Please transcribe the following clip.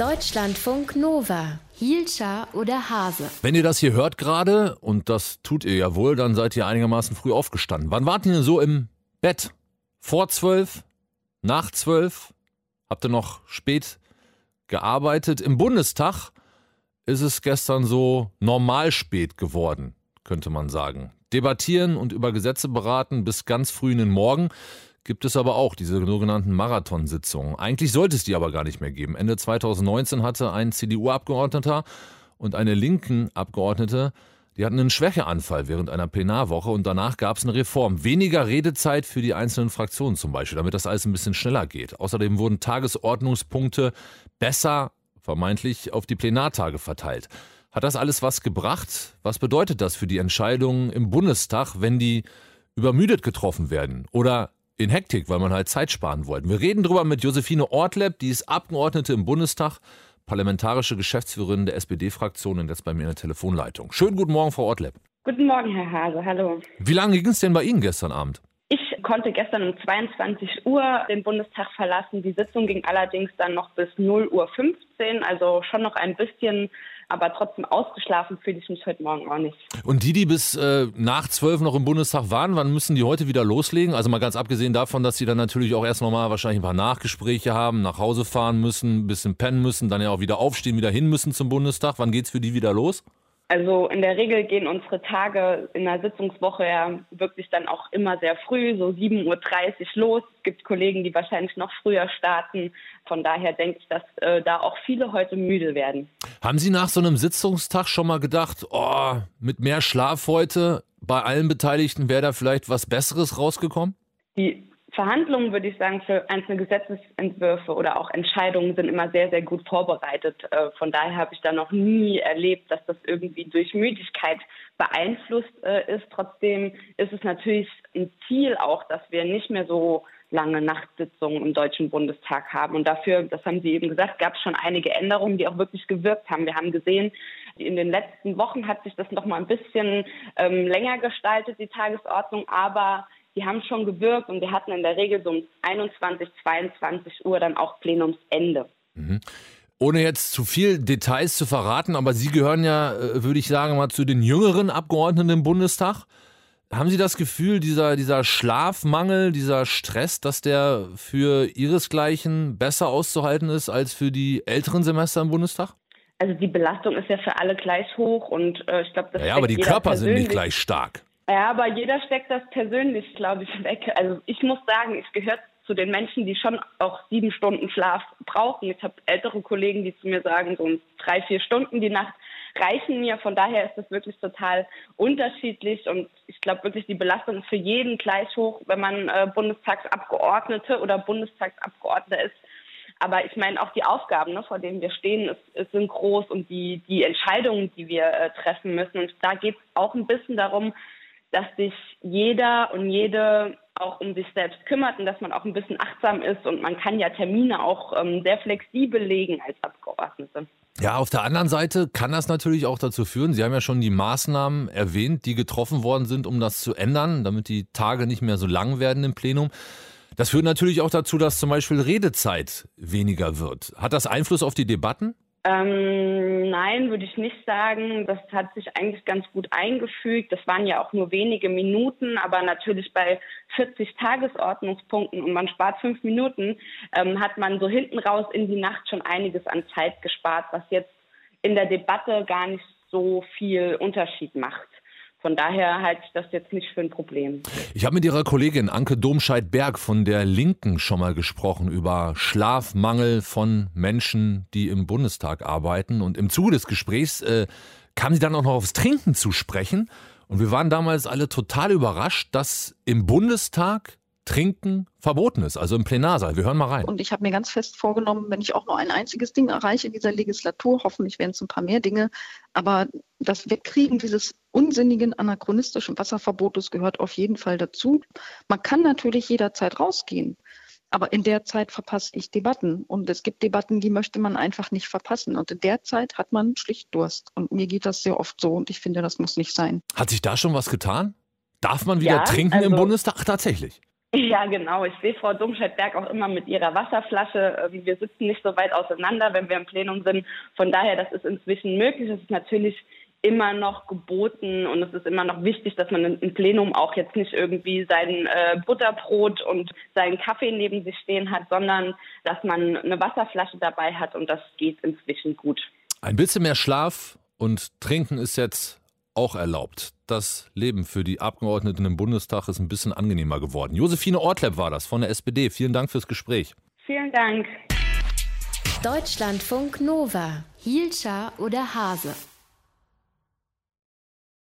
Deutschlandfunk Nova. Hielscher oder Hase? Wenn ihr das hier hört gerade, und das tut ihr ja wohl, dann seid ihr einigermaßen früh aufgestanden. Wann wart ihr so im Bett? Vor zwölf? Nach zwölf? Habt ihr noch spät gearbeitet? Im Bundestag ist es gestern so normal spät geworden, könnte man sagen. Debattieren und über Gesetze beraten bis ganz früh in den Morgen gibt es aber auch diese sogenannten Marathonsitzungen. Eigentlich sollte es die aber gar nicht mehr geben. Ende 2019 hatte ein CDU-Abgeordneter und eine linken Abgeordnete, die hatten einen Schwächeanfall während einer Plenarwoche und danach gab es eine Reform. Weniger Redezeit für die einzelnen Fraktionen zum Beispiel, damit das alles ein bisschen schneller geht. Außerdem wurden Tagesordnungspunkte besser vermeintlich auf die Plenartage verteilt. Hat das alles was gebracht? Was bedeutet das für die Entscheidungen im Bundestag, wenn die übermüdet getroffen werden? Oder in Hektik, weil man halt Zeit sparen wollte. Wir reden drüber mit Josephine Ortleb, die ist Abgeordnete im Bundestag, parlamentarische Geschäftsführerin der SPD-Fraktion und jetzt bei mir in der Telefonleitung. Schönen guten Morgen, Frau Ortleb. Guten Morgen, Herr Hase. Hallo. Wie lange ging es denn bei Ihnen gestern Abend? Ich konnte gestern um 22 Uhr den Bundestag verlassen. Die Sitzung ging allerdings dann noch bis 0 Uhr 15, also schon noch ein bisschen aber trotzdem ausgeschlafen fühle ich mich heute Morgen auch nicht. Und die, die bis äh, nach zwölf noch im Bundestag waren, wann müssen die heute wieder loslegen? Also mal ganz abgesehen davon, dass sie dann natürlich auch erst nochmal wahrscheinlich ein paar Nachgespräche haben, nach Hause fahren müssen, ein bisschen pennen müssen, dann ja auch wieder aufstehen, wieder hin müssen zum Bundestag. Wann geht es für die wieder los? Also in der Regel gehen unsere Tage in der Sitzungswoche ja wirklich dann auch immer sehr früh, so 7.30 Uhr los. Es gibt Kollegen, die wahrscheinlich noch früher starten. Von daher denke ich, dass äh, da auch viele heute müde werden. Haben Sie nach so einem Sitzungstag schon mal gedacht, oh, mit mehr Schlaf heute bei allen Beteiligten wäre da vielleicht was Besseres rausgekommen? Die Verhandlungen, würde ich sagen, für einzelne Gesetzesentwürfe oder auch Entscheidungen sind immer sehr, sehr gut vorbereitet. Äh, von daher habe ich da noch nie erlebt, dass das irgendwie durch Müdigkeit beeinflusst äh, ist. Trotzdem ist es natürlich ein Ziel auch, dass wir nicht mehr so lange Nachtsitzungen im Deutschen Bundestag haben. Und dafür, das haben Sie eben gesagt, gab es schon einige Änderungen, die auch wirklich gewirkt haben. Wir haben gesehen, in den letzten Wochen hat sich das noch mal ein bisschen ähm, länger gestaltet, die Tagesordnung, aber die haben schon gewirkt und wir hatten in der Regel so um 21, 22 Uhr dann auch Plenumsende. Mhm. Ohne jetzt zu viel Details zu verraten, aber Sie gehören ja, äh, würde ich sagen, mal zu den jüngeren Abgeordneten im Bundestag. Haben Sie das Gefühl, dieser, dieser Schlafmangel, dieser Stress, dass der für Ihresgleichen besser auszuhalten ist als für die älteren Semester im Bundestag? Also die Belastung ist ja für alle gleich hoch und äh, ich glaube, das ja, ja aber die Körper sind nicht gleich stark. Ja, aber jeder steckt das persönlich, glaube ich, weg. Also ich muss sagen, ich gehöre zu den Menschen, die schon auch sieben Stunden Schlaf brauchen. Ich habe ältere Kollegen, die zu mir sagen, so drei, vier Stunden die Nacht reichen mir. Von daher ist das wirklich total unterschiedlich und ich glaube wirklich, die Belastung ist für jeden gleich hoch, wenn man äh, Bundestagsabgeordnete oder Bundestagsabgeordneter ist. Aber ich meine, auch die Aufgaben, ne, vor denen wir stehen, ist, ist, sind groß und die, die Entscheidungen, die wir äh, treffen müssen. Und da geht es auch ein bisschen darum, dass sich jeder und jede auch um sich selbst kümmert und dass man auch ein bisschen achtsam ist und man kann ja Termine auch ähm, sehr flexibel legen als Abgeordnete. Ja, auf der anderen Seite kann das natürlich auch dazu führen, Sie haben ja schon die Maßnahmen erwähnt, die getroffen worden sind, um das zu ändern, damit die Tage nicht mehr so lang werden im Plenum. Das führt natürlich auch dazu, dass zum Beispiel Redezeit weniger wird. Hat das Einfluss auf die Debatten? Ähm, nein, würde ich nicht sagen. Das hat sich eigentlich ganz gut eingefügt. Das waren ja auch nur wenige Minuten, aber natürlich bei 40 Tagesordnungspunkten und man spart fünf Minuten, ähm, hat man so hinten raus in die Nacht schon einiges an Zeit gespart, was jetzt in der Debatte gar nicht so viel Unterschied macht. Von daher halte ich das jetzt nicht für ein Problem. Ich habe mit Ihrer Kollegin Anke Domscheit-Berg von der Linken schon mal gesprochen über Schlafmangel von Menschen, die im Bundestag arbeiten. Und im Zuge des Gesprächs äh, kam sie dann auch noch aufs Trinken zu sprechen. Und wir waren damals alle total überrascht, dass im Bundestag Trinken verboten ist, also im Plenarsaal. Wir hören mal rein. Und ich habe mir ganz fest vorgenommen, wenn ich auch nur ein einziges Ding erreiche in dieser Legislatur, hoffentlich werden es ein paar mehr Dinge, aber das Wegkriegen dieses unsinnigen anachronistischen Wasserverbotes gehört auf jeden Fall dazu. Man kann natürlich jederzeit rausgehen. Aber in der Zeit verpasse ich Debatten. Und es gibt Debatten, die möchte man einfach nicht verpassen. Und in der Zeit hat man schlicht Durst. Und mir geht das sehr oft so. Und ich finde, das muss nicht sein. Hat sich da schon was getan? Darf man wieder ja, trinken also, im Bundestag? Ach, tatsächlich. Ja, genau. Ich sehe Frau Domscheit-Berg auch immer mit ihrer Wasserflasche. Äh, wir sitzen nicht so weit auseinander, wenn wir im Plenum sind. Von daher, das ist inzwischen möglich. Es ist natürlich immer noch geboten und es ist immer noch wichtig, dass man im Plenum auch jetzt nicht irgendwie sein äh, Butterbrot und seinen Kaffee neben sich stehen hat, sondern dass man eine Wasserflasche dabei hat und das geht inzwischen gut. Ein bisschen mehr Schlaf und Trinken ist jetzt auch erlaubt. Das Leben für die Abgeordneten im Bundestag ist ein bisschen angenehmer geworden. Josephine Ortlepp war das von der SPD. Vielen Dank fürs Gespräch. Vielen Dank. Deutschlandfunk Nova. Hielscher oder Hase?